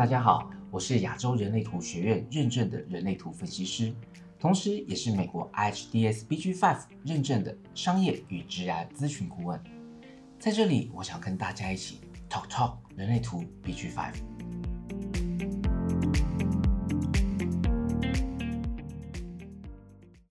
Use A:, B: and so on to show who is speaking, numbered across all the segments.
A: 大家好，我是亚洲人类图学院认证的人类图分析师，同时也是美国 IHDS BG5 认证的商业与职业咨询顾问。在这里，我想跟大家一起 talk talk 人类图 BG5。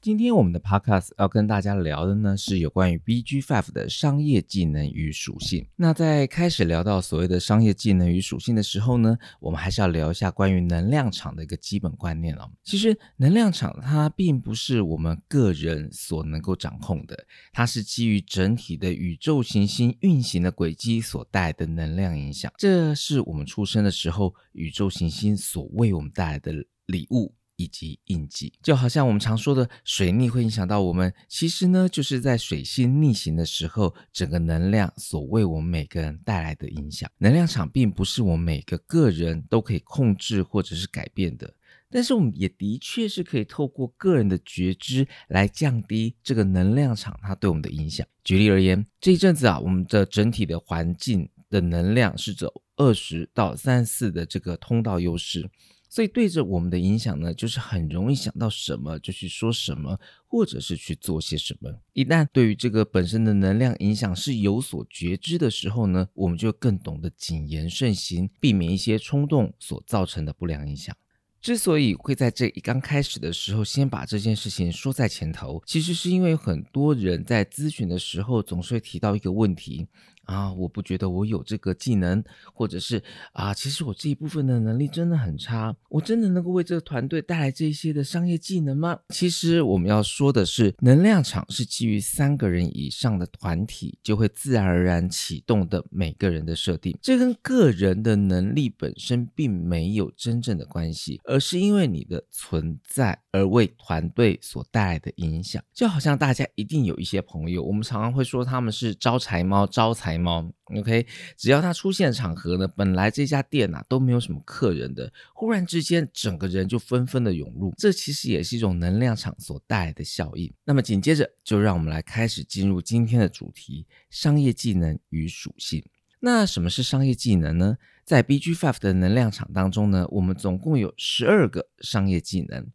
A: 今天我们的 podcast 要跟大家聊的呢，是有关于 BG Five 的商业技能与属性。那在开始聊到所谓的商业技能与属性的时候呢，我们还是要聊一下关于能量场的一个基本观念哦。其实能量场它并不是我们个人所能够掌控的，它是基于整体的宇宙行星运行的轨迹所带来的能量影响。这是我们出生的时候，宇宙行星所为我们带来的礼物。以及印记，就好像我们常说的水逆会影响到我们，其实呢，就是在水星逆行的时候，整个能量所为我们每个人带来的影响。能量场并不是我们每个个人都可以控制或者是改变的，但是我们也的确是可以透过个人的觉知来降低这个能量场它对我们的影响。举例而言，这一阵子啊，我们的整体的环境的能量是走二十到三十四的这个通道优势。所以对着我们的影响呢，就是很容易想到什么就去说什么，或者是去做些什么。一旦对于这个本身的能量影响是有所觉知的时候呢，我们就更懂得谨言慎行，避免一些冲动所造成的不良影响。之所以会在这一刚开始的时候先把这件事情说在前头，其实是因为很多人在咨询的时候总是会提到一个问题。啊，我不觉得我有这个技能，或者是啊，其实我这一部分的能力真的很差。我真的能够为这个团队带来这些的商业技能吗？其实我们要说的是，能量场是基于三个人以上的团体就会自然而然启动的每个人的设定，这跟个人的能力本身并没有真正的关系，而是因为你的存在而为团队所带来的影响。就好像大家一定有一些朋友，我们常常会说他们是招财猫，招财。猫，OK，只要他出现场合呢，本来这家店呐都没有什么客人的，忽然之间整个人就纷纷的涌入，这其实也是一种能量场所带来的效应。那么紧接着就让我们来开始进入今天的主题：商业技能与属性。那什么是商业技能呢？在 BG Five 的能量场当中呢，我们总共有十二个商业技能，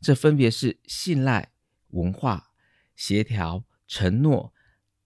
A: 这分别是信赖、文化、协调、承诺、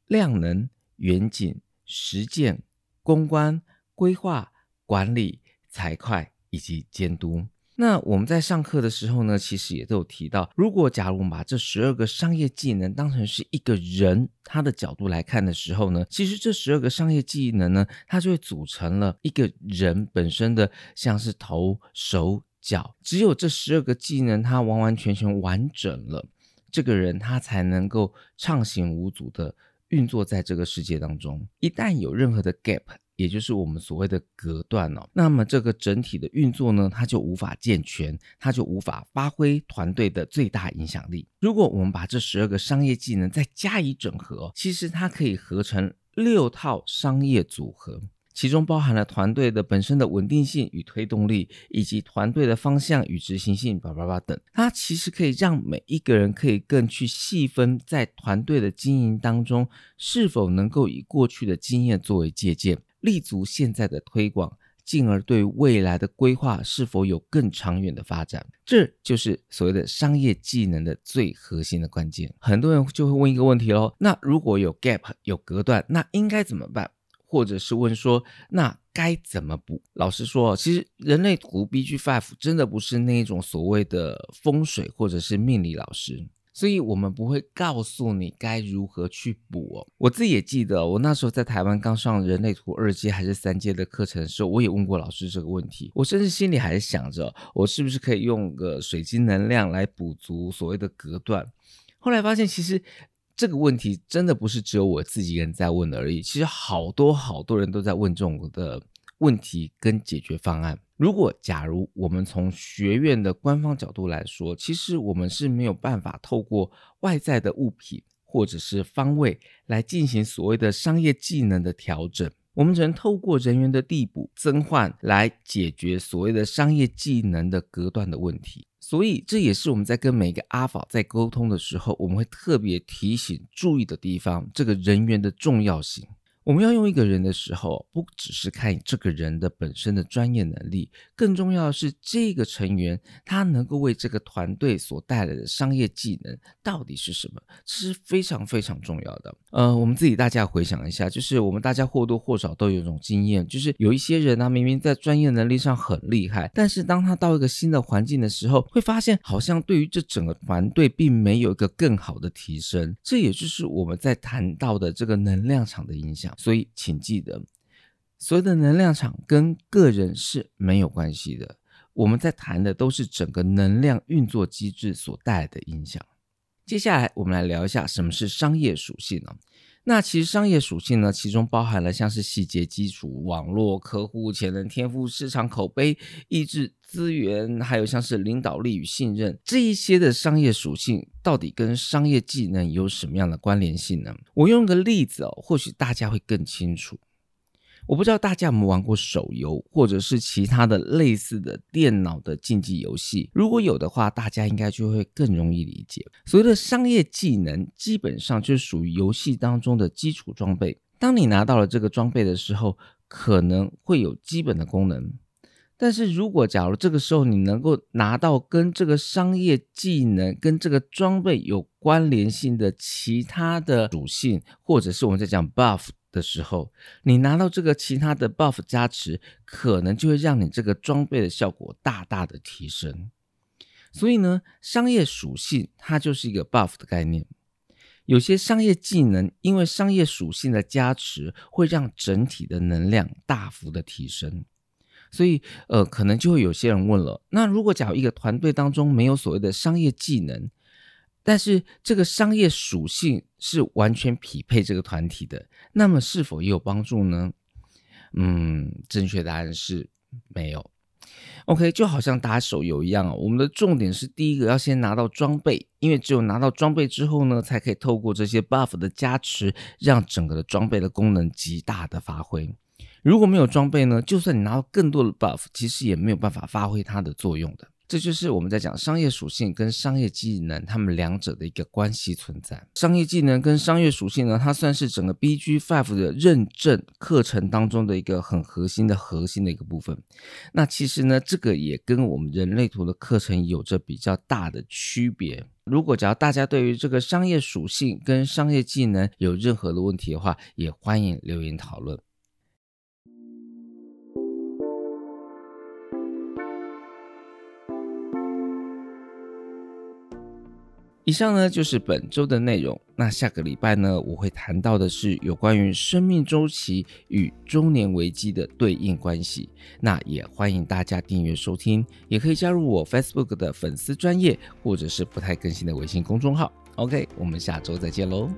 A: 量能、远景。实践、公关、规划、管理、财会以及监督。那我们在上课的时候呢，其实也都有提到，如果假如我们把这十二个商业技能当成是一个人他的角度来看的时候呢，其实这十二个商业技能呢，它就会组成了一个人本身的，像是头、手、脚。只有这十二个技能它完完全全完整了，这个人他才能够畅行无阻的。运作在这个世界当中，一旦有任何的 gap，也就是我们所谓的隔断哦，那么这个整体的运作呢，它就无法健全，它就无法发挥团队的最大影响力。如果我们把这十二个商业技能再加以整合，其实它可以合成六套商业组合。其中包含了团队的本身的稳定性与推动力，以及团队的方向与执行性，叭叭叭等。它其实可以让每一个人可以更去细分，在团队的经营当中，是否能够以过去的经验作为借鉴，立足现在的推广，进而对未来的规划是否有更长远的发展。这就是所谓的商业技能的最核心的关键。很多人就会问一个问题喽：那如果有 gap 有隔断，那应该怎么办？或者是问说，那该怎么补？老实说，其实人类图 BG Five 真的不是那种所谓的风水或者是命理老师，所以我们不会告诉你该如何去补哦。我自己也记得，我那时候在台湾刚上人类图二阶还是三阶的课程的时候，我也问过老师这个问题。我甚至心里还想着，我是不是可以用个水晶能量来补足所谓的隔断？后来发现，其实。这个问题真的不是只有我自己人在问的而已，其实好多好多人都在问这种的问题跟解决方案。如果假如我们从学院的官方角度来说，其实我们是没有办法透过外在的物品或者是方位来进行所谓的商业技能的调整。我们只能透过人员的递补增换来解决所谓的商业技能的隔断的问题，所以这也是我们在跟每个阿法在沟通的时候，我们会特别提醒注意的地方，这个人员的重要性。我们要用一个人的时候，不只是看这个人的本身的专业能力，更重要的是这个成员他能够为这个团队所带来的商业技能到底是什么，这是非常非常重要的。呃，我们自己大家回想一下，就是我们大家或多或少都有一种经验，就是有一些人呢，明明在专业能力上很厉害，但是当他到一个新的环境的时候，会发现好像对于这整个团队并没有一个更好的提升。这也就是我们在谈到的这个能量场的影响。所以，请记得，所有的能量场跟个人是没有关系的。我们在谈的都是整个能量运作机制所带来的影响。接下来，我们来聊一下什么是商业属性呢？那其实商业属性呢，其中包含了像是细节、基础、网络、客户、潜能、天赋、市场口碑、意志、资源，还有像是领导力与信任这一些的商业属性，到底跟商业技能有什么样的关联性呢？我用个例子哦，或许大家会更清楚。我不知道大家有没有玩过手游，或者是其他的类似的电脑的竞技游戏。如果有的话，大家应该就会更容易理解。所谓的商业技能，基本上就是属于游戏当中的基础装备。当你拿到了这个装备的时候，可能会有基本的功能。但是如果假如这个时候你能够拿到跟这个商业技能、跟这个装备有关联性的其他的属性，或者是我们在讲 buff。的时候，你拿到这个其他的 buff 加持，可能就会让你这个装备的效果大大的提升。所以呢，商业属性它就是一个 buff 的概念。有些商业技能因为商业属性的加持，会让整体的能量大幅的提升。所以，呃，可能就会有些人问了：那如果假如一个团队当中没有所谓的商业技能？但是这个商业属性是完全匹配这个团体的，那么是否也有帮助呢？嗯，正确答案是没有。OK，就好像打手游一样我们的重点是第一个要先拿到装备，因为只有拿到装备之后呢，才可以透过这些 buff 的加持，让整个的装备的功能极大的发挥。如果没有装备呢，就算你拿到更多的 buff，其实也没有办法发挥它的作用的。这就是我们在讲商业属性跟商业技能，他们两者的一个关系存在。商业技能跟商业属性呢，它算是整个 BG Five 的认证课程当中的一个很核心的核心的一个部分。那其实呢，这个也跟我们人类图的课程有着比较大的区别。如果只要大家对于这个商业属性跟商业技能有任何的问题的话，也欢迎留言讨论。以上呢就是本周的内容。那下个礼拜呢，我会谈到的是有关于生命周期与中年危机的对应关系。那也欢迎大家订阅收听，也可以加入我 Facebook 的粉丝专业，或者是不太更新的微信公众号。OK，我们下周再见喽。